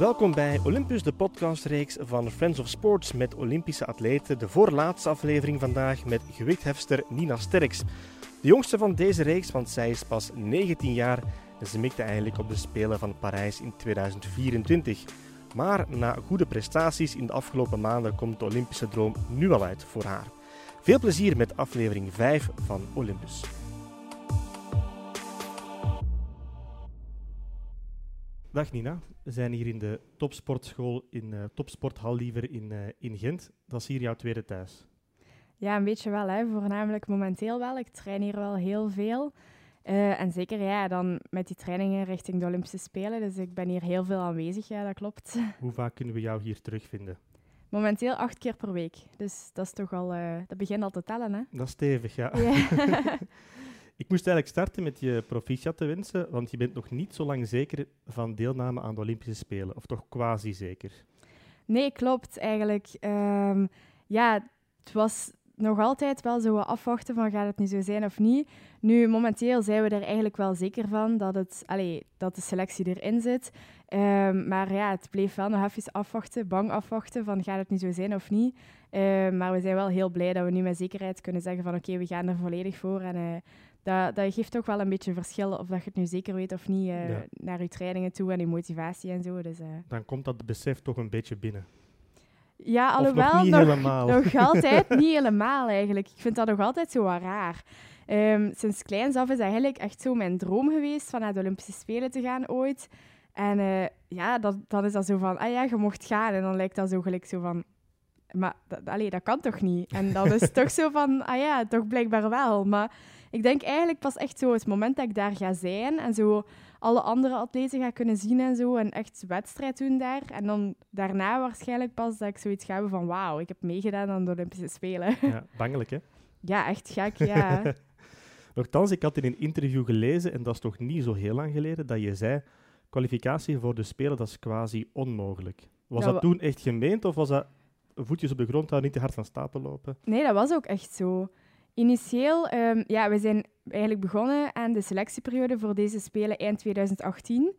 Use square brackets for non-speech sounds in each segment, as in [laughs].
Welkom bij Olympus, de podcastreeks van Friends of Sports met Olympische atleten. De voorlaatste aflevering vandaag met gewichthefster Nina Sterks. De jongste van deze reeks, want zij is pas 19 jaar en ze mikte eigenlijk op de Spelen van Parijs in 2024. Maar na goede prestaties in de afgelopen maanden komt de Olympische droom nu al uit voor haar. Veel plezier met aflevering 5 van Olympus. Dag Nina, we zijn hier in de topsportschool, in uh, topsporthal liever in, uh, in Gent. Dat is hier jouw tweede thuis. Ja, een beetje wel. Hè. Voornamelijk momenteel wel. Ik train hier wel heel veel. Uh, en zeker ja, dan met die trainingen richting de Olympische Spelen. Dus ik ben hier heel veel aanwezig, ja, dat klopt. [laughs] Hoe vaak kunnen we jou hier terugvinden? Momenteel acht keer per week. Dus dat is toch al, dat begint al te tellen, hè? Dat is stevig, ja. ja. [laughs] [laughs] Ik moest eigenlijk starten met je proficiat te wensen, want je bent nog niet zo lang zeker van deelname aan de Olympische Spelen, of toch quasi zeker? Nee, klopt eigenlijk. Um, ja, het was nog altijd wel zo afwachten van gaat het nu zo zijn of niet. Nu, momenteel zijn we er eigenlijk wel zeker van dat, het, allez, dat de selectie erin zit. Um, maar ja, het bleef wel nog even afwachten, bang afwachten van gaat het nu zo zijn of niet. Um, maar we zijn wel heel blij dat we nu met zekerheid kunnen zeggen van oké, we gaan er volledig voor. En uh, dat, dat geeft toch wel een beetje verschil of dat je het nu zeker weet of niet uh, ja. naar je trainingen toe en je motivatie en zo. Dus, uh. Dan komt dat besef toch een beetje binnen. Ja, alhoewel nog nog, [laughs] altijd niet helemaal eigenlijk. Ik vind dat nog altijd zo wat raar. Um, sinds kleins af is eigenlijk echt zo mijn droom geweest van naar de Olympische Spelen te gaan ooit. En uh, ja, dat, dan is dat zo van, ah ja, je mocht gaan. En dan lijkt dat zo gelijk zo van, maar dat, allee, dat kan toch niet? En dan is [laughs] toch zo van, ah ja, toch blijkbaar wel. Maar ik denk eigenlijk pas echt zo het moment dat ik daar ga zijn en zo alle andere atleten ga kunnen zien en zo en echt wedstrijd doen daar. En dan daarna waarschijnlijk pas dat ik zoiets ga hebben van wauw, ik heb meegedaan aan de Olympische Spelen. Ja, bangelijk hè? [laughs] Ja, echt gek, ja. [laughs] Nochtans, ik had in een interview gelezen, en dat is toch niet zo heel lang geleden, dat je zei, kwalificatie voor de Spelen, dat is quasi onmogelijk. Was Ja, dat toen echt gemeend, of was dat voetjes op de grond houden, niet te hard van stapel lopen? Nee, dat was ook echt zo. Initieel, ehm, ja, we zijn eigenlijk begonnen aan de selectieperiode voor deze Spelen eind 2018.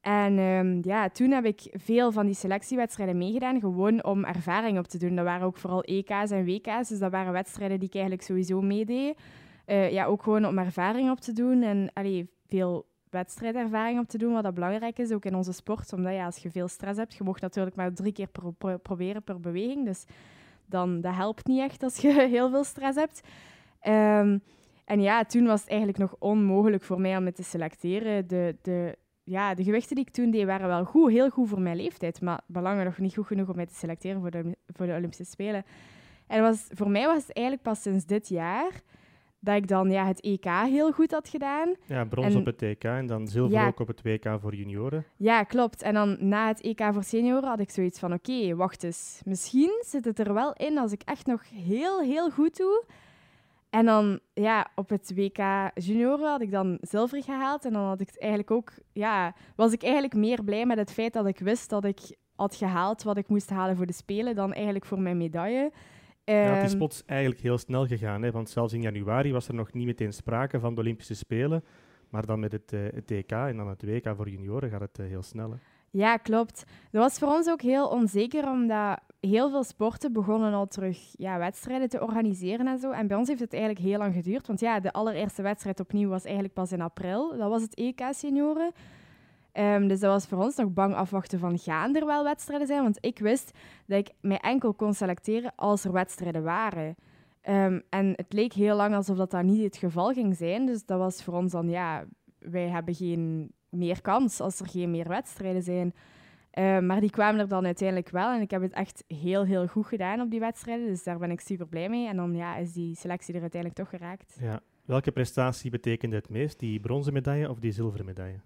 En ehm, ja, toen heb ik veel van die selectiewedstrijden meegedaan, gewoon om ervaring op te doen. Dat waren ook vooral EK's en WK's, dus dat waren wedstrijden die ik eigenlijk sowieso meedeed. Eh, ja, ook gewoon om ervaring op te doen en allee, veel wedstrijdervaring op te doen, wat dat belangrijk is, ook in onze sport. Omdat ja, als je veel stress hebt, je mocht natuurlijk maar drie keer pro- pro- proberen per beweging, dus dan dat helpt niet echt als je [laughs] heel veel stress hebt. Ehm, en ja, toen was het eigenlijk nog onmogelijk voor mij om het te selecteren. De, de, ja, de gewichten die ik toen deed waren wel goed, heel goed voor mijn leeftijd, maar belangen nog niet goed genoeg om mij te selecteren voor de, voor de Olympische Spelen. En was, voor mij was het eigenlijk pas sinds dit jaar dat ik dan ja, het EK heel goed had gedaan. Ja, brons En- op het TK en dan zilver Ja. ook op het WK voor junioren. Ja, klopt. En dan na het EK voor senioren had ik zoiets van: oké, wacht eens. Misschien zit het er wel in als ik echt nog heel, heel goed doe. En dan, ja, op het WK junioren had ik dan zilver gehaald. En dan had ik het eigenlijk ook, ja, was ik eigenlijk meer blij met het feit dat ik wist dat ik had gehaald wat ik moest halen voor de Spelen dan eigenlijk voor mijn medaille. Ja, het is plots eigenlijk heel snel gegaan, hè, want zelfs in januari was er nog niet meteen sprake van de Olympische Spelen. Maar dan met het, eh, het TK en dan het WK voor junioren gaat het eh, heel snel. Hè. Ja, klopt. Dat was voor ons ook heel onzeker, omdat heel veel sporten begonnen al terug ja, wedstrijden te organiseren en zo. En bij ons heeft het eigenlijk heel lang geduurd, want ja, de allereerste wedstrijd opnieuw was eigenlijk pas in april. Dat was het EK senioren. Ehm, dus dat was voor ons nog bang afwachten van gaan er wel wedstrijden zijn, want ik wist dat ik mij enkel kon selecteren als er wedstrijden waren. Ehm, en het leek heel lang alsof dat, dat niet het geval ging zijn, dus dat was voor ons dan, ja, wij hebben geen meer kans als er geen meer wedstrijden zijn. Eh, maar die kwamen er dan uiteindelijk wel. En ik heb het echt heel, heel goed gedaan op die wedstrijden. Dus daar ben ik super blij mee. En dan ja, is die selectie er uiteindelijk toch geraakt. Ja. Welke prestatie betekende het meest? Die bronzen medaille of die zilveren medaille?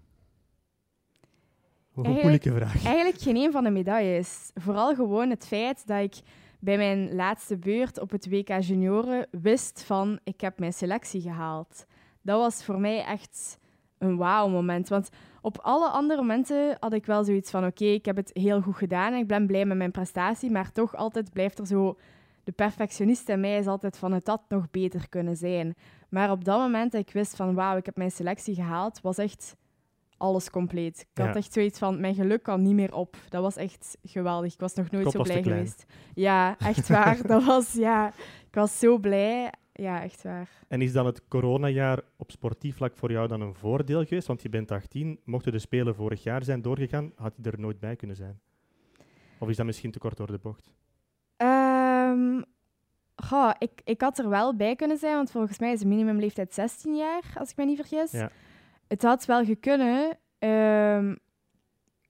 Een moeilijke vraag. Eigenlijk geen een van de medailles. Vooral gewoon het feit dat ik bij mijn laatste beurt op het WK Junioren wist van ik heb mijn selectie gehaald. Dat was voor mij echt een wauw-moment. Want op alle andere momenten had ik wel zoiets van oké, ik heb het heel goed gedaan en ik ben blij met mijn prestatie, maar toch altijd blijft er zo... De perfectionist in mij is altijd van het had nog beter kunnen zijn. Maar op dat moment dat ik wist van wauw, ik heb mijn selectie gehaald, was echt alles compleet. Ik had echt zoiets van, mijn geluk kan niet meer op. Dat was echt geweldig. Ik was nog nooit zo blij geweest. Ja, echt waar. [laughs] dat was, ja, ik was zo blij. Ja, echt waar. En is dan het coronajaar op sportief vlak voor jou dan een voordeel geweest? Want je bent 18. Mochten de Spelen vorig jaar zijn doorgegaan, had je er nooit bij kunnen zijn? Of is dat misschien te kort door de bocht? Um, goh, ik, ik had er wel bij kunnen zijn, want volgens mij is de minimumleeftijd 16 jaar, als ik me niet vergis. Ja. Het had wel gekunnen. Um,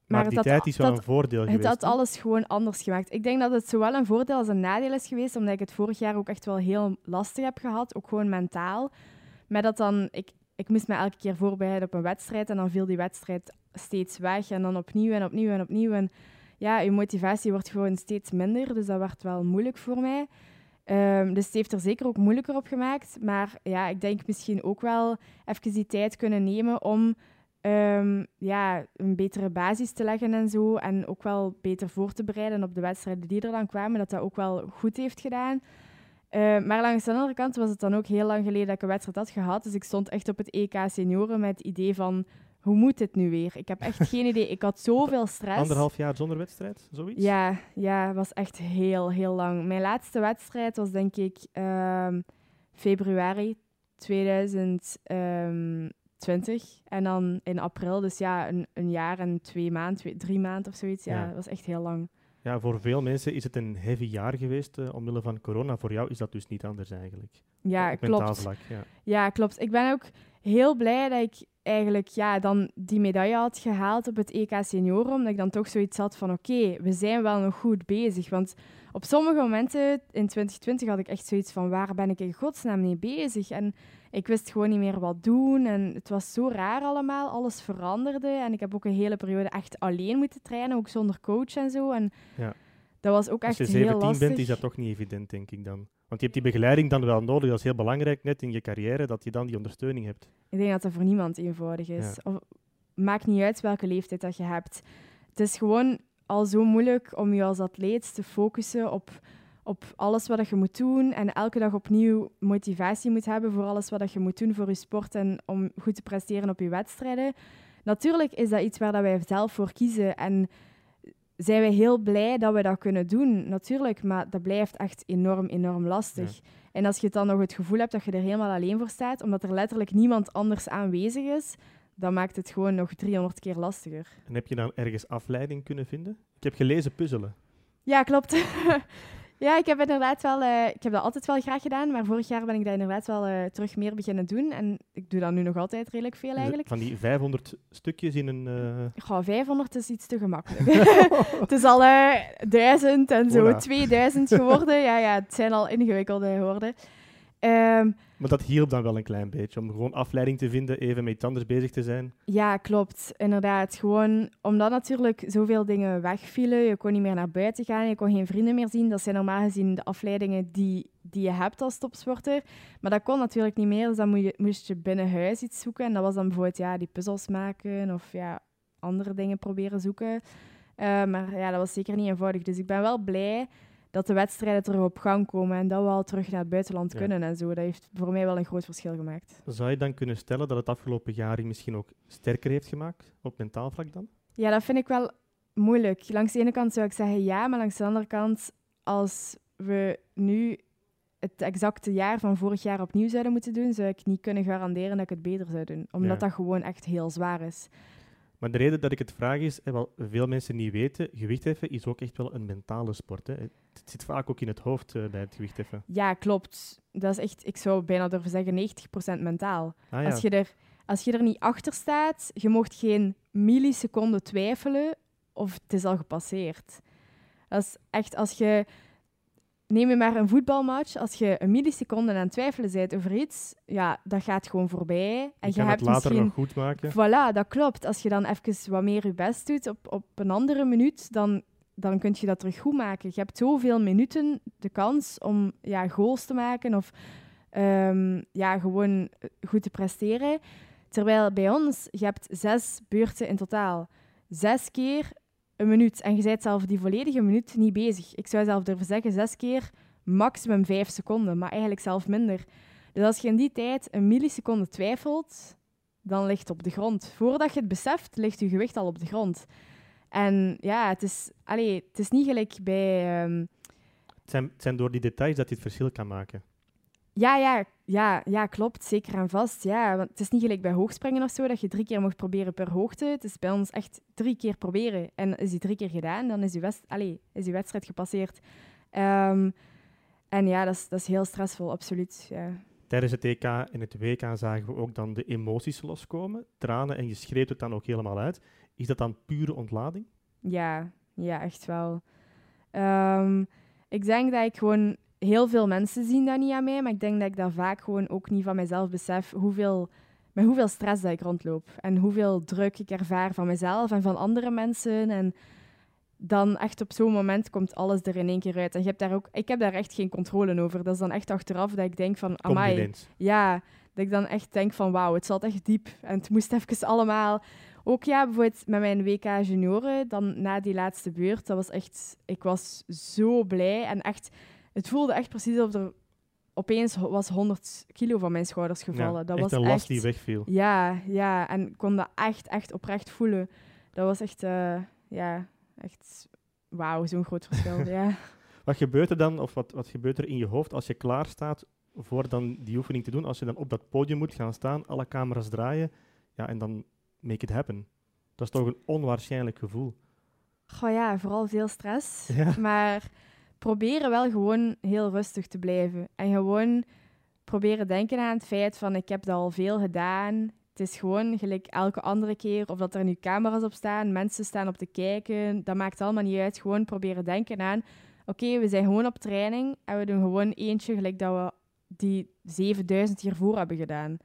maar, maar die tijd is wel een voordeel geweest. Het had alles gewoon anders gemaakt. Ik denk dat het zowel een voordeel als een nadeel is geweest, omdat ik het vorig jaar ook echt wel heel lastig heb gehad, ook gewoon mentaal. Met dat dan, ik, ik moest me elke keer voorbereiden op een wedstrijd en dan viel die wedstrijd steeds weg en dan opnieuw en opnieuw en opnieuw. En ja, je motivatie wordt gewoon steeds minder, dus dat werd wel moeilijk voor mij. Um, dus het heeft er zeker ook moeilijker op gemaakt. Maar ja, ik denk misschien ook wel even die tijd kunnen nemen om um, ja, een betere basis te leggen en zo. En ook wel beter voor te bereiden op de wedstrijden die er dan kwamen. Dat dat ook wel goed heeft gedaan. Uh, maar langs de andere kant was het dan ook heel lang geleden dat ik een wedstrijd had gehad. Dus ik stond echt op het EK senioren met het idee van hoe moet dit nu weer? Ik heb echt geen idee. Ik had zoveel [laughs] stress. Anderhalf jaar zonder wedstrijd, zoiets? Ja, ja, was echt heel, heel lang. Mijn laatste wedstrijd was denk ik um, februari 2020. En dan in april, dus ja, een, een jaar en twee maanden, drie maanden of zoiets. Ja, dat was echt heel lang. Ja, voor veel mensen is het een heavy jaar geweest uh, omwille van corona. Voor jou is dat dus niet anders eigenlijk. Ja, klopt. ja. ja, klopt. Ik ben ook heel blij dat ik eigenlijk ja, dan die medaille had gehaald op het EK Senioren. Omdat ik dan toch zoiets had van oké, we zijn wel nog goed bezig. Want op sommige momenten in 2020 had ik echt zoiets van waar ben ik in godsnaam mee bezig? En ik wist gewoon niet meer wat doen. En het was zo raar allemaal. Alles veranderde. En ik heb ook een hele periode echt alleen moeten trainen, ook zonder coach en zo. En ja. dat was ook echt heel lastig. Als je 17 bent, is dat toch niet evident, denk ik dan. Want je hebt die begeleiding dan wel nodig. Dat is heel belangrijk, net in je carrière, dat je dan die ondersteuning hebt. Ik denk dat dat voor niemand eenvoudig is. Of, maakt niet uit welke leeftijd dat je hebt. Het is gewoon al zo moeilijk om je als atleet te focussen op, op alles wat je moet doen. En elke dag opnieuw motivatie moet hebben voor alles wat je moet doen voor je sport en om goed te presteren op je wedstrijden. Natuurlijk is dat iets waar dat wij zelf voor kiezen. En zijn we heel blij dat we dat kunnen doen, natuurlijk. Maar dat blijft echt enorm, enorm lastig. En als je dan nog het gevoel hebt dat je er helemaal alleen voor staat, omdat er letterlijk niemand anders aanwezig is, dan maakt het gewoon nog 300 keer lastiger. En heb je dan ergens afleiding kunnen vinden? Ik heb gelezen puzzelen. Ja, klopt. [laughs] Ja, ik heb inderdaad wel, uh, ik heb dat altijd wel graag gedaan, maar vorig jaar ben ik dat inderdaad wel uh, terug meer beginnen doen. En ik doe dat nu nog altijd redelijk veel eigenlijk. Van die 500 stukjes in een... Uh... Goh, 500 is iets te gemakkelijk. [laughs] [laughs] het is al duizend en zo, 2000 geworden. Ja, ja, het zijn al ingewikkelde woorden. Um, maar dat hielp dan wel een klein beetje, om gewoon afleiding te vinden, even met iets anders bezig te zijn. Ja, klopt. Inderdaad. Gewoon omdat natuurlijk zoveel dingen wegvielen. Je kon niet meer naar buiten gaan, je kon geen vrienden meer zien. Dat zijn normaal gezien de afleidingen die, die je hebt als topsporter. Maar dat kon natuurlijk niet meer, dus dan moest je, moest je binnen huis iets zoeken. En dat was dan bijvoorbeeld ja, die puzzels maken of ja, andere dingen proberen zoeken. Uh, maar ja, dat was zeker niet eenvoudig. Dus ik ben wel blij dat de wedstrijden terug op gang komen en dat we al terug naar het buitenland kunnen en zo. Dat heeft voor mij wel een groot verschil gemaakt. Zou je dan kunnen stellen dat het afgelopen jaar misschien ook sterker heeft gemaakt, op mentaal vlak dan? Ja, dat vind ik wel moeilijk. Langs de ene kant zou ik zeggen ja, maar langs de andere kant, als we nu het exacte jaar van vorig jaar opnieuw zouden moeten doen, zou ik niet kunnen garanderen dat ik het beter zou doen. Omdat dat gewoon echt heel zwaar is. Maar de reden dat ik het vraag is, hè, wel, veel mensen niet weten, gewichtheffen is ook echt wel een mentale sport. Hè. Het zit vaak ook in het hoofd uh, bij het gewichtheffen. Ja, klopt. Dat is echt, ik zou bijna durven zeggen, 90% mentaal. Ah, ja. als, je er, als je er niet achter staat, je mocht geen milliseconde twijfelen of het is al gepasseerd. Dat is echt, als je neem je maar een voetbalmatch. Als je een milliseconde aan het twijfelen bent over iets, ja, dat gaat gewoon voorbij. En je, je hebt het later misschien... nog goed maken. Voilà, dat klopt. Als je dan even wat meer je best doet op, op een andere minuut, dan, dan kun je dat terug goed maken. Je hebt zoveel minuten de kans om ja, goals te maken of um, ja, gewoon goed te presteren. Terwijl bij ons, je hebt zes beurten in totaal. Zes keer een minuut. En je bent zelf die volledige minuut niet bezig. Ik zou zelf durven zeggen, zes keer maximum vijf seconden, maar eigenlijk zelf minder. Dus als je in die tijd een milliseconde twijfelt, dan ligt het op de grond. Voordat je het beseft, ligt je gewicht al op de grond. En ja, het is, allee, het is niet gelijk bij... ehm, Het zijn, het zijn door die details dat je het verschil kan maken. Ja, ja, ja, ja, klopt. Zeker en vast. Ja, want het is niet gelijk bij hoogspringen of zo, dat je drie keer mocht proberen per hoogte. Het is bij ons echt drie keer proberen. En is die drie keer gedaan, dan is je, west Allee, is je wedstrijd gepasseerd. Ehm, en ja, dat is, dat is heel stressvol, absoluut. Ja. Tijdens het EK en het WK zagen we ook dan de emoties loskomen. Tranen en je schreeuwt het dan ook helemaal uit. Is dat dan pure ontlading? Ja, ja, echt wel. Ehm, ik denk dat ik gewoon... Heel veel mensen zien dat niet aan mij, maar ik denk dat ik dat vaak gewoon ook niet van mezelf besef hoeveel, met hoeveel stress dat ik rondloop. En hoeveel druk ik ervaar van mezelf en van andere mensen. En dan echt op zo'n moment komt alles er in één keer uit. En je hebt daar ook, ik heb daar echt geen controle over. Dat is dan echt achteraf dat ik denk van, amai, ja, dat ik dan echt denk van wauw, het zat echt diep. En het moest [laughs] even allemaal... Ook ja, bijvoorbeeld met mijn WK junioren, dan na die laatste beurt, dat was echt... Ik was zo blij en echt... Het voelde echt precies alsof er opeens was 100 kilo van mijn schouders gevallen. Ja, dat echt was een last echt... die wegviel. Ja, ja, en ik kon dat echt, echt oprecht voelen. Dat was echt, eh, ja, echt... Wauw, zo'n groot verschil, [laughs] ja. Wat gebeurt er dan, of wat, wat gebeurt er in je hoofd als je klaar staat voor dan die oefening te doen? Als je dan op dat podium moet gaan staan, alle camera's draaien, ja, en dan make it happen. Dat is toch een onwaarschijnlijk gevoel. Goh ja, vooral veel stress. Ja. Maar proberen wel gewoon heel rustig te blijven. En gewoon proberen denken aan het feit van ik heb dat al veel gedaan. Het is gewoon gelijk elke andere keer, of dat er nu camera's op staan, mensen staan op te kijken, dat maakt allemaal niet uit. Gewoon proberen denken aan, oké, we zijn gewoon op training en we doen gewoon eentje gelijk dat we die 7000 hiervoor hebben gedaan.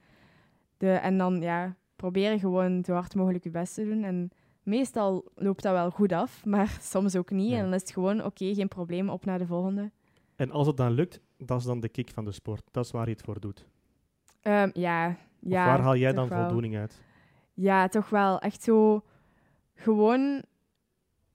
De, en dan ja, proberen gewoon zo hard mogelijk je best te doen. En meestal loopt dat wel goed af, maar [laughs] soms ook niet. Ja. En dan is het gewoon, oké, geen probleem, op naar de volgende. En als het dan lukt, dat is dan de kick van de sport. Dat is waar je het voor doet. Ehm, ja, Of ja. waar haal jij dan wel. voldoening uit? Ja, toch wel. Echt zo gewoon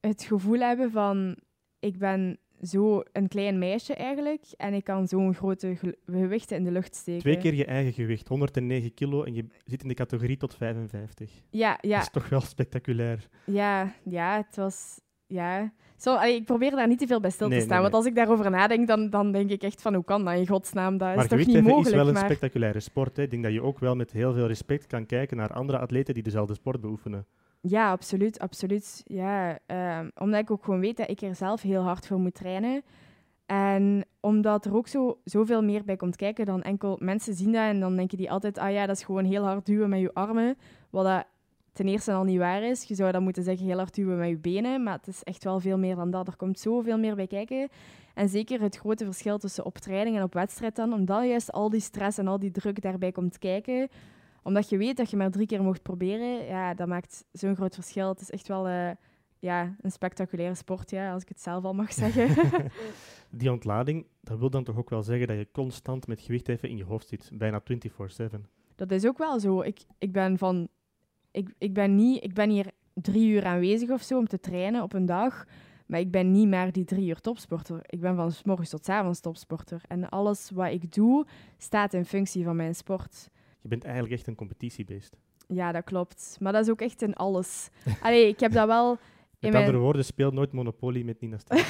het gevoel hebben van ik ben zo een klein meisje eigenlijk en ik kan zo'n grote gewichten in de lucht steken. Twee keer je eigen gewicht, 109 kilo, en je zit in de categorie tot 55. Ja, ja, Dat is toch wel spectaculair. ja, ja, het was... Ja. Zo, allee, ik probeer daar niet te veel bij stil Nee, te staan, nee. want als ik daarover nadenk, dan, dan denk ik echt van hoe kan dat in godsnaam? Dat maar is toch niet mogelijk? is wel een maar... spectaculaire sport. Hè. Ik denk dat je ook wel met heel veel respect kan kijken naar andere atleten die dezelfde sport beoefenen. Ja, absoluut, absoluut. Ja, ehm, omdat ik ook gewoon weet dat ik er zelf heel hard voor moet trainen. En omdat er ook zo, zoveel meer bij komt kijken dan enkel mensen zien dat en dan denken die altijd, ah ja, dat is gewoon heel hard duwen met je armen. Wat dat ten eerste al niet waar is. Je zou dan moeten zeggen heel hard duwen met je benen, maar het is echt wel veel meer dan dat. Er komt zoveel meer bij kijken. En zeker het grote verschil tussen op training en op wedstrijd dan, omdat juist al die stress en al die druk daarbij komt kijken, omdat je weet dat je maar drie keer mocht proberen, ja, dat maakt zo'n groot verschil. Het is echt wel eh, ja, een spectaculaire sport, ja, als ik het zelf al mag zeggen. [laughs] Die ontlading, dat wil dan toch ook wel zeggen dat je constant met gewichtheffen in je hoofd zit, bijna 24-7. dat is ook wel zo. Ik, ik, ben van, ik, ik, ben niet, ik ben hier drie uur aanwezig of zo om te trainen op een dag. Maar ik ben niet maar die drie uur topsporter. Ik ben van s morgens tot s avonds topsporter. En alles wat ik doe, staat in functie van mijn sport. Je bent eigenlijk echt een competitiebeest. Ja, dat klopt. Maar dat is ook echt in alles. [laughs] Allee, ik heb dat wel... In Met mijn... andere woorden, speel nooit Monopoly met Nina. [laughs]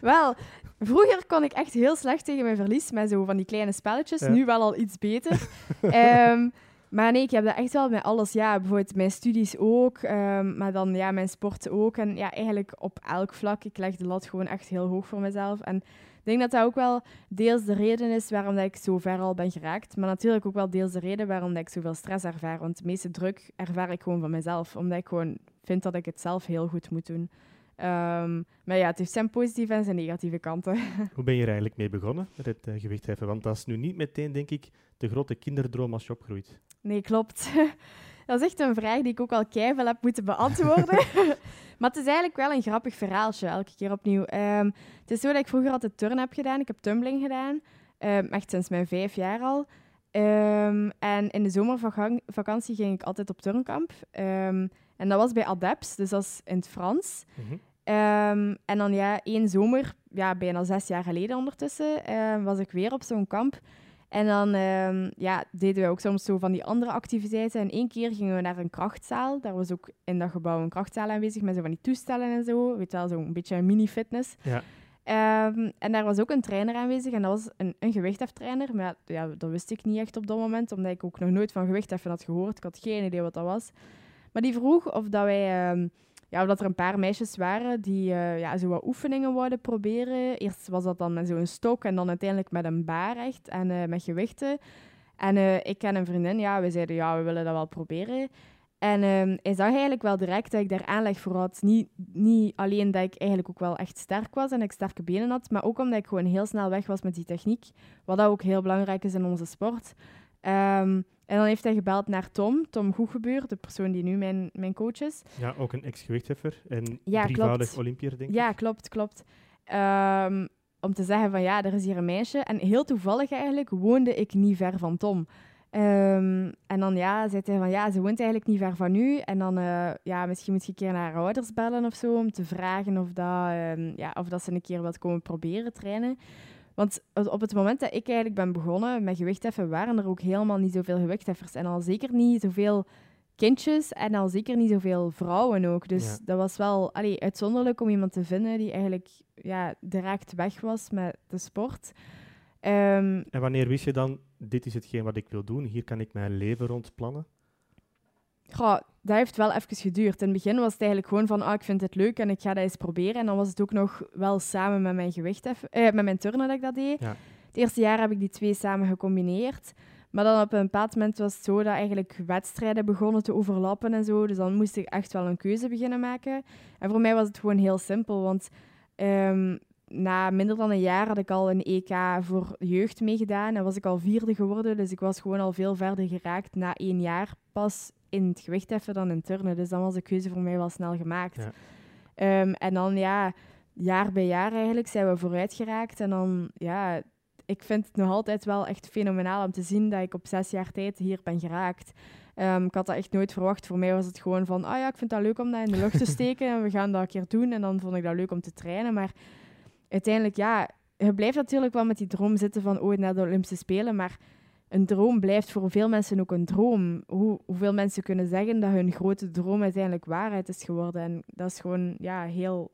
Wel, vroeger kon ik echt heel slecht tegen mijn verlies met zo van die kleine spelletjes. Ja. Nu wel al iets beter. [laughs] Ehm, maar nee, ik heb dat echt wel met alles. Ja, bijvoorbeeld mijn studies ook, ehm, maar dan ja, mijn sport ook. En ja, eigenlijk op elk vlak. Ik leg de lat gewoon echt heel hoog voor mezelf. En denk dat dat ook wel deels de reden is waarom dat ik zo ver al ben geraakt. Maar natuurlijk ook wel deels de reden waarom dat ik zoveel stress ervaar. Want de meeste druk ervaar ik gewoon van mezelf. Omdat ik gewoon vind dat ik het zelf heel goed moet doen. Ehm, maar ja, het heeft zijn positieve en zijn negatieve kanten. [laughs] Hoe ben je er eigenlijk mee begonnen met het eh, gewichtheffen? Want dat is nu niet meteen, denk ik, de grote kinderdroom als je opgroeit. Nee, klopt. [laughs] Dat is echt een vraag die ik ook al keihard heb moeten beantwoorden. [laughs] maar het is eigenlijk wel een grappig verhaaltje, elke keer opnieuw. Ehm, het is zo dat ik vroeger altijd turn heb gedaan. Ik heb tumbling gedaan, ehm, echt sinds mijn vijf jaar al. Ehm, en in de zomervakantie ging ik altijd op turnkamp. En dat was bij Adeps, dus dat is in het Frans. Mhm. En dan ja, één zomer, ja, bijna zes jaar geleden ondertussen, was ik weer op zo'n kamp. En dan um, ja, deden we ook soms zo van die andere activiteiten. En één keer gingen we naar een krachtzaal. Daar was ook in dat gebouw een krachtzaal aanwezig met zo van die toestellen en zo. Weet wel, zo'n beetje een mini-fitness. Ja. Um, en daar was ook een trainer aanwezig en dat was een, een gewichtheftrainer. Maar ja, dat wist ik niet echt op dat moment, omdat ik ook nog nooit van gewichtheffen had gehoord. Ik had geen idee wat dat was. Maar die vroeg of dat wij... Um, ja, omdat er een paar meisjes waren die uh, ja, zo wat oefeningen wilden proberen. Eerst was dat dan met zo'n stok en dan uiteindelijk met een baar echt en uh, met gewichten. En uh, ik en een vriendin, ja, we zeiden ja, we willen dat wel proberen. En um, hij zag eigenlijk wel direct dat ik daar aanleg voor had. Niet, niet alleen dat ik eigenlijk ook wel echt sterk was en ik sterke benen had, maar ook omdat ik gewoon heel snel weg was met die techniek. Wat ook heel belangrijk is in onze sport. Um, en dan heeft hij gebeld naar Tom, Tom Goegebuur, de persoon die nu mijn, mijn coach is. Ja, ook een ex-gewichtheffer en ja, drievoudig Olympier, denk ik. Ja, klopt, klopt. Um, om te zeggen van ja, er is hier een meisje. En heel toevallig eigenlijk woonde ik niet ver van Tom. Um, en dan ja, zei hij van ja, ze woont eigenlijk niet ver van u. En dan uh, ja, misschien moet je een keer naar haar ouders bellen of zo, om te vragen of, dat, um, ja, of dat ze een keer wat komen proberen trainen. Want op het moment dat ik eigenlijk ben begonnen met gewichtheffen, waren er ook helemaal niet zoveel gewichtheffers. En al zeker niet zoveel kindjes en al zeker niet zoveel vrouwen ook. Dus dat was wel allee, uitzonderlijk om iemand te vinden die eigenlijk ja, direct weg was met de sport. Um, en wanneer wist je dan, dit is hetgeen wat ik wil doen, hier kan ik mijn leven rond plannen? Goh, dat heeft wel even geduurd. In het begin was het eigenlijk gewoon van, ah, ik vind het leuk en ik ga dat eens proberen. En dan was het ook nog wel samen met mijn gewicht, eh, met mijn turnen dat ik dat deed. Ja. Het eerste jaar heb ik die twee samen gecombineerd. Maar dan op een bepaald moment was het zo dat eigenlijk wedstrijden begonnen te overlappen en zo. Dus dan moest ik echt wel een keuze beginnen maken. En voor mij was het gewoon heel simpel, want um, na minder dan een jaar had ik al een EK voor jeugd meegedaan en was ik al vierde geworden. Dus ik was gewoon al veel verder geraakt na één jaar pas in het gewichtheffen dan in turnen. Dus dan was de keuze voor mij wel snel gemaakt. Ja. Um, en dan ja, jaar bij jaar eigenlijk zijn we vooruit geraakt. En dan ja, ik vind het nog altijd wel echt fenomenaal om te zien dat ik op zes jaar tijd hier ben geraakt. Um, ik had dat echt nooit verwacht. Voor mij was het gewoon van, ah ja, ik vind dat leuk om dat in de lucht te [laughs] steken en we gaan dat een keer doen. En dan vond ik dat leuk om te trainen. Maar uiteindelijk, ja, je blijft natuurlijk wel met die droom zitten van ooit naar de Olympische Spelen, maar een droom blijft voor veel mensen ook een droom. Hoe, hoeveel mensen kunnen zeggen dat hun grote droom uiteindelijk waarheid is geworden. En dat is gewoon ja, heel...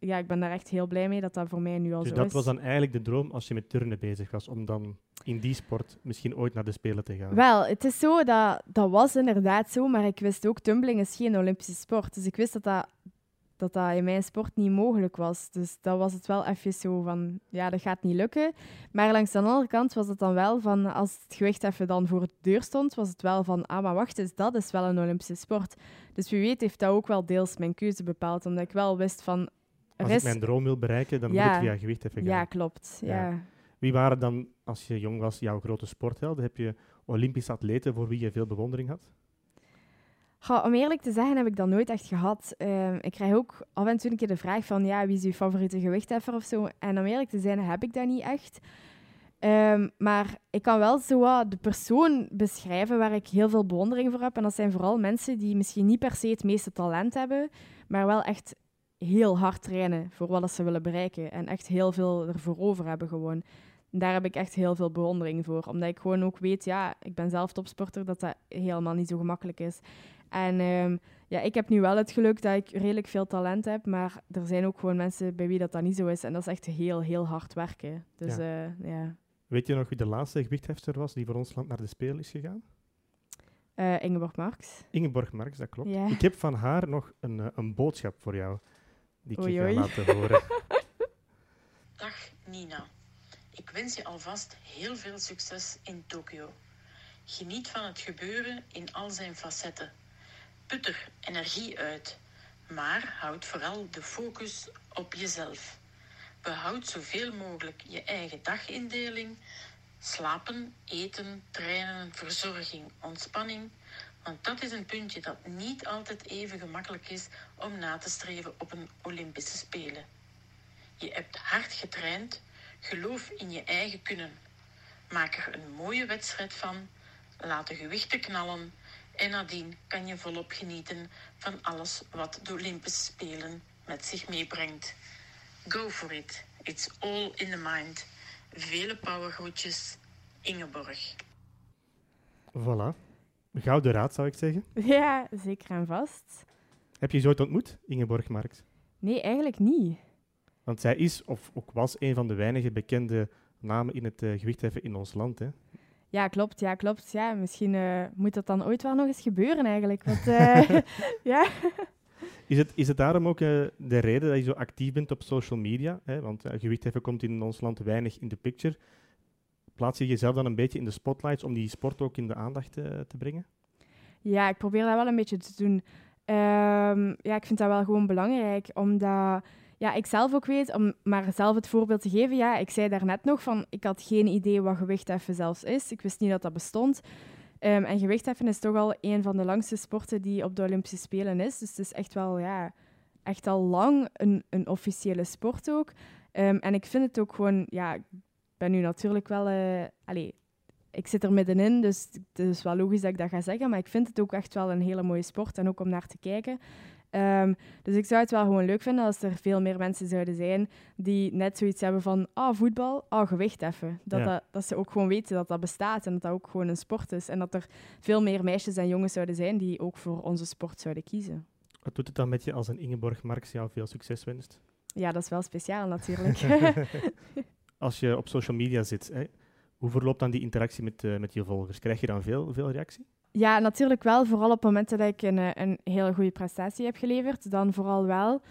Ja, ik ben daar echt heel blij mee dat dat voor mij nu al dus zo is. Dus dat was dan eigenlijk de droom als je met turnen bezig was, om dan in die sport misschien ooit naar de Spelen te gaan? Wel, het is zo, dat, dat was inderdaad zo, maar ik wist ook, tumbling is geen Olympische sport. Dus ik wist dat dat dat dat in mijn sport niet mogelijk was. Dus dat was het wel even zo van, ja, dat gaat niet lukken. Maar langs de andere kant was het dan wel van, als het gewicht even dan voor de deur stond, was het wel van, ah, maar wacht eens, dat is wel een Olympische sport. Dus wie weet heeft dat ook wel deels mijn keuze bepaald, omdat ik wel wist van... Als ik mijn droom wil bereiken, dan moet ik via gewicht even gaan. Ja, klopt. Ja. Wie waren dan, als je jong was, jouw grote sporthelden? Heb je Olympische atleten voor wie je veel bewondering had? Om eerlijk te zeggen heb ik dat nooit echt gehad. Ehm, ik krijg ook af en toe een keer de vraag van, ja, wie is je favoriete gewichtheffer of zo? En om eerlijk te zijn heb ik dat niet echt. Ehm, maar ik kan wel zo de persoon beschrijven waar ik heel veel bewondering voor heb. En dat zijn vooral mensen die misschien niet per se het meeste talent hebben, maar wel echt heel hard trainen voor wat ze willen bereiken. En echt heel veel ervoor over hebben gewoon. Daar heb ik echt heel veel bewondering voor. Omdat ik gewoon ook weet, ja, ik ben zelf topsporter, dat dat helemaal niet zo gemakkelijk is. En ehm, ja, ik heb nu wel het geluk dat ik redelijk veel talent heb, maar er zijn ook gewoon mensen bij wie dat, dat niet zo is. En dat is echt heel, heel hard werken. Dus, ja. Uh, ja. Weet je nog wie de laatste gewichthefster was die voor ons land naar de Spelen is gegaan? Uh, Ingeborg Marx. Ingeborg Marx, dat klopt. Ik heb van haar nog een, uh, een boodschap voor jou, die ik oei, je ga laten horen. [laughs] Dag Nina. Ik wens je alvast heel veel succes in Tokio. Geniet van het gebeuren in al zijn facetten put er energie uit, maar houd vooral de focus op jezelf. Behoud zoveel mogelijk je eigen dagindeling, slapen, eten, trainen, verzorging, ontspanning, want dat is een puntje dat niet altijd even gemakkelijk is om na te streven op een Olympische Spelen. Je hebt hard getraind, geloof in je eigen kunnen. Maak er een mooie wedstrijd van, laat de gewichten knallen en nadien kan je volop genieten van alles wat de Olympische Spelen met zich meebrengt. Go for it. It's all in the mind. Vele powergroetjes. Ingeborg. Voilà. Gouden raad, zou ik zeggen. Ja, zeker en vast. Heb je ze ooit ontmoet, Ingeborg Marks? Nee, eigenlijk niet. Want zij is, of ook was, een van de weinige bekende namen in het uh, gewichtheffen in ons land. Hè? Ja, klopt. Ja, klopt. Ja, misschien uh, moet dat dan ooit wel nog eens gebeuren eigenlijk. Want, uh, [laughs] ja. Is het, is het daarom ook uh, de reden dat je zo actief bent op social media? Hè? Want uh, gewichtheffen komt in ons land weinig in de picture. Plaats je jezelf dan een beetje in de spotlights om die sport ook in de aandacht te, te brengen? Ja, ik probeer dat wel een beetje te doen. Um, ja, ik vind dat wel gewoon belangrijk, omdat ja, ik zelf ook weet, om maar zelf het voorbeeld te geven, ja, ik zei daarnet nog van, ik had geen idee wat gewichtheffen zelfs is. Ik wist niet dat dat bestond. Um, en gewichtheffen is toch al een van de langste sporten die op de Olympische Spelen is. Dus het is echt wel, ja, echt al lang een, een officiële sport ook. Um, en ik vind het ook gewoon, ja, ik ben nu natuurlijk wel, uh, ik zit er middenin, dus het is wel logisch dat ik dat ga zeggen. Maar ik vind het ook echt wel een hele mooie sport en ook om naar te kijken. Um, dus ik zou het wel gewoon leuk vinden als er veel meer mensen zouden zijn die net zoiets hebben van, ah, voetbal, ah, gewicht even. Dat, ja. dat, dat, ze ook gewoon weten dat dat bestaat en dat dat ook gewoon een sport is. En dat er veel meer meisjes en jongens zouden zijn die ook voor onze sport zouden kiezen. Wat doet het dan met je als een Ingeborg Marx jou veel succes wenst? Ja, dat is wel speciaal natuurlijk. [laughs] [laughs] als je op social media zit, hè, hoe verloopt dan die interactie met, uh, met je volgers? Krijg je dan veel, veel reactie? Ja, natuurlijk wel. Vooral op momenten dat ik een, eh, een hele goede prestatie heb geleverd, dan vooral wel.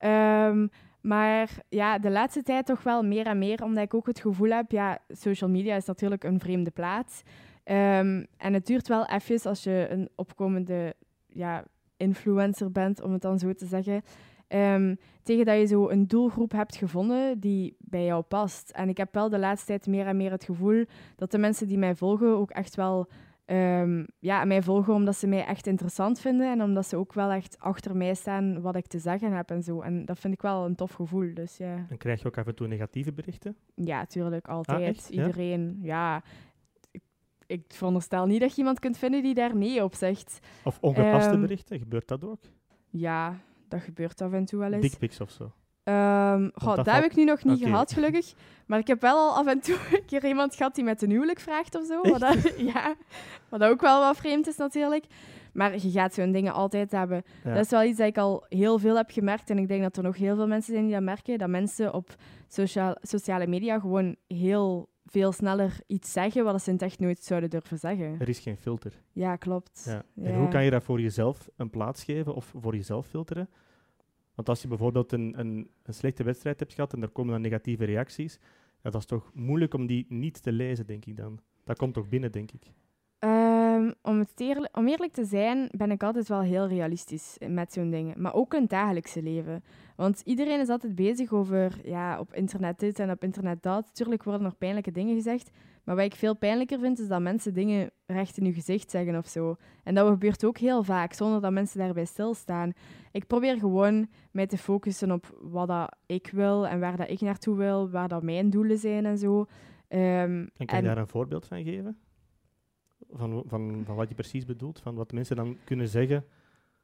Um, maar ja, de laatste tijd toch wel meer en meer, omdat ik ook het gevoel heb, ja, social media is natuurlijk een vreemde plaats. Um, en het duurt wel even als je een opkomende ja, influencer bent, om het dan zo te zeggen. Um, tegen dat je zo een doelgroep hebt gevonden die bij jou past. En ik heb wel de laatste tijd meer en meer het gevoel dat de mensen die mij volgen ook echt wel um, ja, mij volgen omdat ze mij echt interessant vinden en omdat ze ook wel echt achter mij staan wat ik te zeggen heb en zo. En dat vind ik wel een tof gevoel. Dus, ja. En krijg je ook af en toe negatieve berichten? Ja, tuurlijk, altijd. Ah, Iedereen, ja. Ik, ik veronderstel niet dat je iemand kunt vinden die daar nee op zegt. Of ongepaste um, berichten, gebeurt dat ook? Ja, dat gebeurt af en toe wel eens. Dickpics of zo? Um, goh, dat, dat heb ik nu nog niet okay. gehad, gelukkig. [laughs] Maar ik heb wel al af en toe een keer iemand gehad die met een huwelijk vraagt of zo. Wat dat, [laughs] ja, wat ook wel wat vreemd is natuurlijk. Maar je gaat zo'n dingen altijd hebben. Ja. Dat is wel iets dat ik al heel veel heb gemerkt. En ik denk dat er nog heel veel mensen zijn die dat merken. Dat mensen op sociaal, sociale media gewoon heel veel sneller iets zeggen wat ze in het echt nooit zouden durven zeggen. Er is geen filter. Ja, klopt. Ja. En hoe kan je dat voor jezelf een plaats geven of voor jezelf filteren? Want als je bijvoorbeeld een, een, een, slechte wedstrijd hebt gehad en er komen dan negatieve reacties, dat is toch moeilijk om die niet te lezen, denk ik dan. Dat komt toch binnen, denk ik. Um, om, het eerlijk, om eerlijk te zijn, ben ik altijd wel heel realistisch met zo'n dingen. Maar ook in het dagelijkse leven. Want iedereen is altijd bezig over ja, op internet dit en op internet dat. Tuurlijk worden er pijnlijke dingen gezegd. Maar wat ik veel pijnlijker vind, is dat mensen dingen recht in je gezicht zeggen of zo. En dat gebeurt ook heel vaak, zonder dat mensen daarbij stilstaan. Ik probeer gewoon mij te focussen op wat dat ik wil en waar dat ik naartoe wil, waar dat mijn doelen zijn en zo. Um, en kan je en... daar een voorbeeld van geven? Van, van, van wat je precies bedoelt? Van wat mensen dan kunnen zeggen?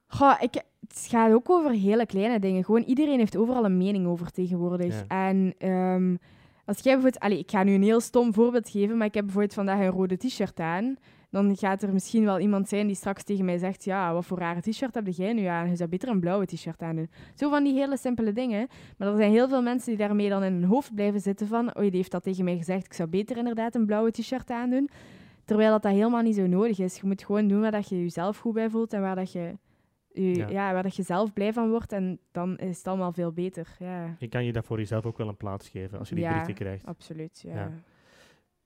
Goh, ik, het gaat ook over hele kleine dingen. Gewoon iedereen heeft overal een mening over tegenwoordig. Ja. En um, als jij bijvoorbeeld... Allez, ik ga nu een heel stom voorbeeld geven, maar ik heb bijvoorbeeld vandaag een rode t-shirt aan. Dan gaat er misschien wel iemand zijn die straks tegen mij zegt... Ja, wat voor rare t-shirt heb jij nu aan? Je zou beter een blauwe t-shirt aan doen. Zo van die hele simpele dingen. Maar er zijn heel veel mensen die daarmee dan in hun hoofd blijven zitten van... Oei, die heeft dat tegen mij gezegd. Ik zou beter inderdaad een blauwe t-shirt aandoen. Terwijl dat, dat helemaal niet zo nodig is. Je moet gewoon doen waar dat je jezelf goed bij voelt en waar dat je je, ja. ja. waar dat je zelf blij van wordt en dan is het allemaal veel beter. Ja. Je kan je dat voor jezelf ook wel een plaats geven als je die ja, berichten krijgt. absoluut. Ja. ja.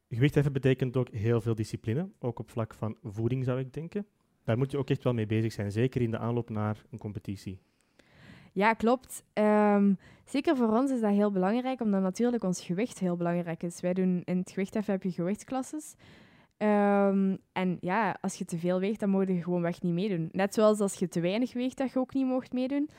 Gewichtheffen betekent ook heel veel discipline, ook op vlak van voeding zou ik denken. Daar moet je ook echt wel mee bezig zijn, zeker in de aanloop naar een competitie. Ja, klopt. Um, zeker voor ons is dat heel belangrijk, omdat natuurlijk ons gewicht heel belangrijk is. Wij doen in het gewichtheffen heb je gewichtsklasses. Um, en ja, als je te veel weegt, dan moet je gewoon weg niet meedoen. Net zoals als je te weinig weegt, dat je ook niet mocht meedoen.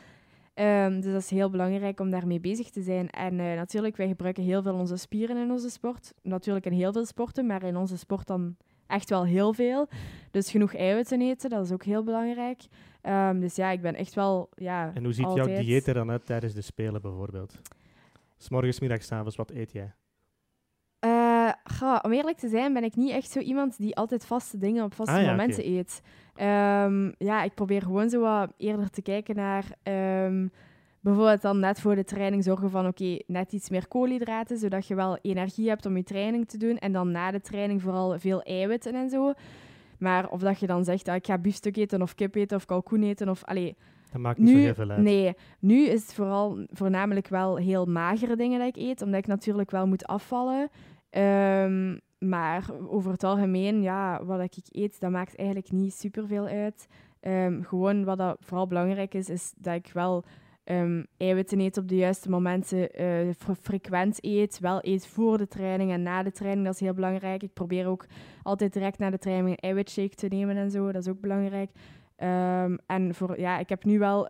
Um, dus dat is heel belangrijk om daarmee bezig te zijn. En uh, natuurlijk, wij gebruiken heel veel onze spieren in onze sport. Natuurlijk in heel veel sporten, maar in onze sport dan echt wel heel veel. Dus genoeg eiwitten eten, dat is ook heel belangrijk. Um, dus ja, ik ben echt wel. Ja, en hoe ziet altijd... jouw dieet er dan uit tijdens de Spelen bijvoorbeeld? S morgens, middags, avonds, wat eet jij? Ga, om eerlijk te zijn ben ik niet echt zo iemand die altijd vaste dingen op vaste Ah, ja, momenten eet. Ehm, ja, ik probeer gewoon zo wat eerder te kijken naar... ehm, bijvoorbeeld dan net voor de training zorgen van... Oké, net iets meer koolhydraten, zodat je wel energie hebt om je training te doen. En dan na de training vooral veel eiwitten en zo. Maar of dat je dan zegt, ah, ik ga biefstuk eten of kip eten of kalkoen eten of... Allee, Dat maakt niet zo nu, heel veel uit. nee, nu is het vooral voornamelijk wel heel magere dingen dat ik eet, omdat ik natuurlijk wel moet afvallen. Ehm, maar over het algemeen, ja, wat ik eet, dat maakt eigenlijk niet superveel uit. Ehm, gewoon wat dat vooral belangrijk is, is dat ik wel ehm, eiwitten eet op de juiste momenten, eh, fre- frequent eet, wel eet voor de training en na de training, dat is heel belangrijk. Ik probeer ook altijd direct na de training een eiwitshake te nemen en zo, dat is ook belangrijk. En voor, ja, ik heb nu wel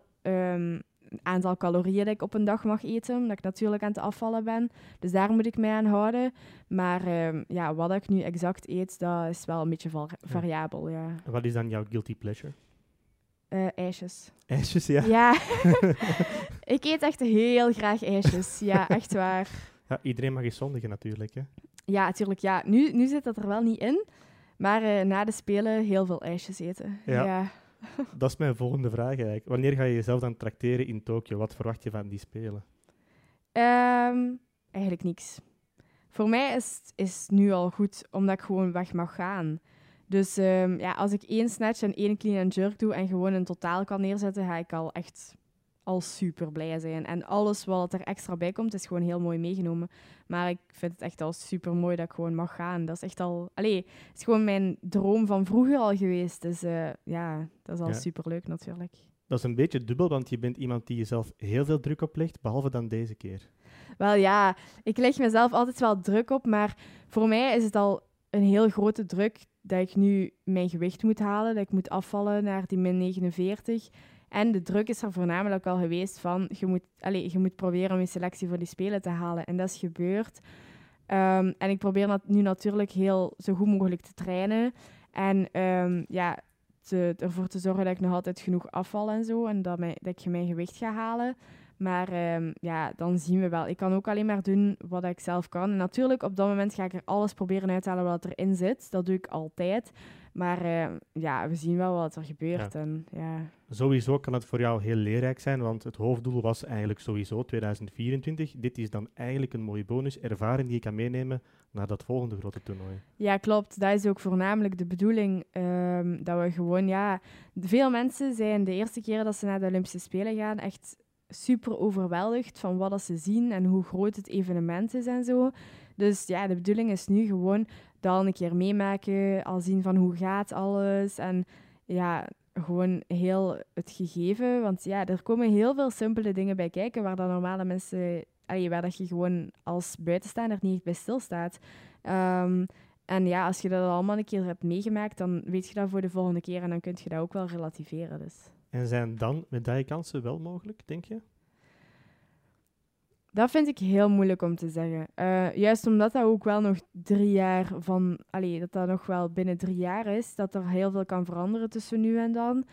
aantal calorieën dat ik op een dag mag eten, omdat ik natuurlijk aan het afvallen ben. Dus daar moet ik mij aan houden. Maar ehm, ja, wat ik nu exact eet, dat is wel een beetje va- variabel, ja. En Wat is dan jouw guilty pleasure? Eh, ijsjes. IJsjes, ja. Ja. [laughs] [laughs] ik eet echt heel graag ijsjes. Ja, [laughs] echt waar. Ja, Iedereen mag eens zondigen natuurlijk. Hè. Ja, natuurlijk. Ja. Nu, nu zit dat er wel niet in. Maar eh, na de Spelen heel veel ijsjes eten. Ja. ja. [laughs] Dat is mijn volgende vraag eigenlijk. Wanneer ga je jezelf dan trakteren in Tokio? Wat verwacht je van die Spelen? Ehm, eigenlijk niks. Voor mij is het nu al goed, omdat ik gewoon weg mag gaan. Dus ehm, ja, als ik één snatch en één clean and jerk doe en gewoon een totaal kan neerzetten, ga ik al echt al super blij zijn. En alles wat er extra bij komt, is gewoon heel mooi meegenomen. Maar ik vind het echt al super mooi dat ik gewoon mag gaan. Dat is echt al... Allee, het is gewoon mijn droom van vroeger al geweest. Dus eh, ja, dat is al Ja. super leuk natuurlijk. Dat is een beetje dubbel, want je bent iemand die jezelf heel veel druk oplegt, behalve dan deze keer. Wel ja, ik leg mezelf altijd wel druk op, maar voor mij is het al een heel grote druk dat ik nu mijn gewicht moet halen, dat ik moet afvallen naar die min 49. En de druk is er voornamelijk al geweest van, je moet, allez, je moet proberen om je selectie voor die Spelen te halen. En dat is gebeurd. Ehm, en ik probeer nat- nu natuurlijk heel zo goed mogelijk te trainen. En ehm, ja, te, ervoor te zorgen dat ik nog altijd genoeg afval en zo. En dat, mij, dat ik mijn gewicht ga halen. Maar ehm, ja, dan zien we wel. Ik kan ook alleen maar doen wat ik zelf kan. En natuurlijk, op dat moment ga ik er alles proberen uit te halen wat erin zit. Dat doe ik altijd. Maar ja, we zien wel wat er gebeurt. En, ja. Sowieso kan het voor jou heel leerrijk zijn, want het hoofddoel was eigenlijk sowieso 2024. Dit is dan eigenlijk een mooie bonus, ervaring die je kan meenemen naar dat volgende grote toernooi. ja, klopt. Dat is ook voornamelijk de bedoeling. ehm, dat we gewoon, ja... Veel mensen zijn de eerste keer dat ze naar de Olympische Spelen gaan echt super overweldigd van wat ze zien en hoe groot het evenement is en zo. Dus ja, de bedoeling is nu gewoon dat al een keer meemaken, al zien van hoe gaat alles en ja, gewoon heel het gegeven. Want ja, er komen heel veel simpele dingen bij kijken waar dan normale mensen, allee, waar dat je gewoon als buitenstaander niet bij stilstaat. Ehm, en ja, als je dat allemaal een keer hebt meegemaakt, dan weet je dat voor de volgende keer en dan kun je dat ook wel relativeren. Dus. En zijn dan medaillekansen wel mogelijk, denk je? Dat vind ik heel moeilijk om te zeggen. Eh, juist omdat dat ook wel nog drie jaar van... Allee, dat dat nog wel binnen drie jaar is. Dat er heel veel kan veranderen tussen nu en dan.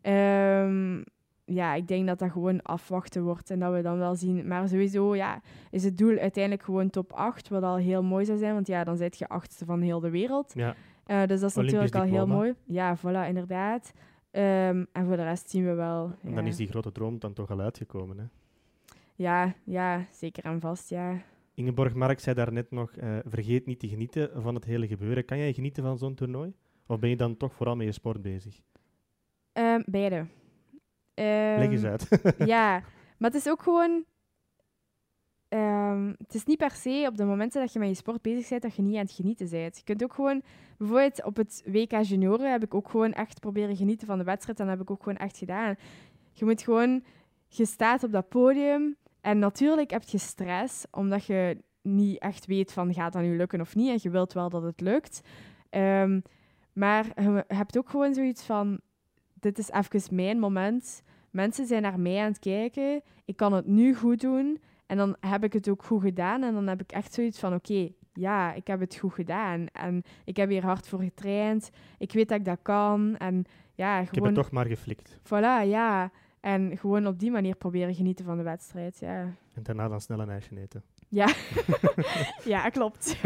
Ehm, ja, ik denk dat dat gewoon afwachten wordt. En dat we dan wel zien. Maar sowieso, ja, is het doel uiteindelijk gewoon top 8. Wat al heel mooi zou zijn. Want ja, dan zit je achtste van heel de wereld. Ja, Eh, dus dat is Olympisch natuurlijk al heel mooi. Ja, voilà, inderdaad. Ehm, en voor de rest zien we wel. en dan ja. is die grote droom dan toch al uitgekomen. Hè? Ja, ja, zeker en vast, ja. Ingeborg Mark zei daarnet nog, eh, vergeet niet te genieten van het hele gebeuren. Kan jij genieten van zo'n toernooi? Of ben je dan toch vooral met je sport bezig? Ehm, beide. Leg eens Ehm, uit. [laughs] Ja, maar het is ook gewoon... ehm, het is niet per se op de momenten dat je met je sport bezig bent, dat je niet aan het genieten bent. Je kunt ook gewoon... Bijvoorbeeld op het WK Junioren heb ik ook gewoon echt proberen genieten van de wedstrijd. En dat heb ik ook gewoon echt gedaan. Je moet gewoon... Je staat op dat podium en natuurlijk heb je stress, omdat je niet echt weet van gaat dat nu lukken of niet. En je wilt wel dat het lukt. Ehm, maar je hebt ook gewoon zoiets van... Dit is even mijn moment. Mensen zijn naar mij aan het kijken. Ik kan het nu goed doen. En dan heb ik het ook goed gedaan. En dan heb ik echt zoiets van: oké, ja, ik heb het goed gedaan. En ik heb hier hard voor getraind. Ik weet dat ik dat kan. En ja, Ik heb gewoon. het toch maar geflikt. Voilà, ja. En gewoon op die manier proberen genieten van de wedstrijd. Ja, En daarna dan snel een ijsje eten. Ja, [laughs] ja klopt.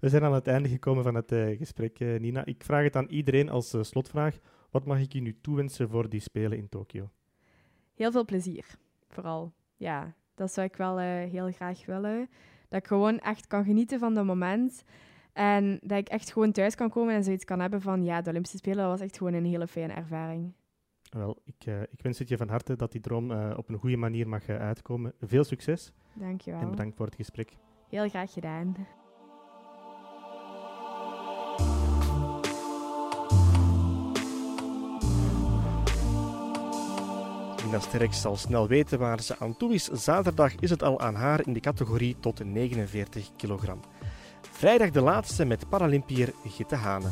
We zijn aan het einde gekomen van het uh, gesprek, uh, Nina. Ik vraag het aan iedereen als uh, slotvraag. Wat mag ik je nu toewensen voor die Spelen in Tokio? Heel veel plezier, vooral. Ja, dat zou ik wel heel graag willen. Dat ik gewoon echt kan genieten van dat moment. En dat ik echt gewoon thuis kan komen en zoiets kan hebben van... Ja, de Olympische Spelen was echt gewoon een hele fijne ervaring. Wel, ik, ik wens het je van harte dat die droom op een goede manier mag uitkomen. Veel succes. Dank je wel. En bedankt voor het gesprek. Heel graag gedaan. Nina Sterks zal snel weten waar ze aan toe is. Zaterdag is het al aan haar in de categorie tot 49 kilogram. Vrijdag de laatste met Paralympier Gitte Hane.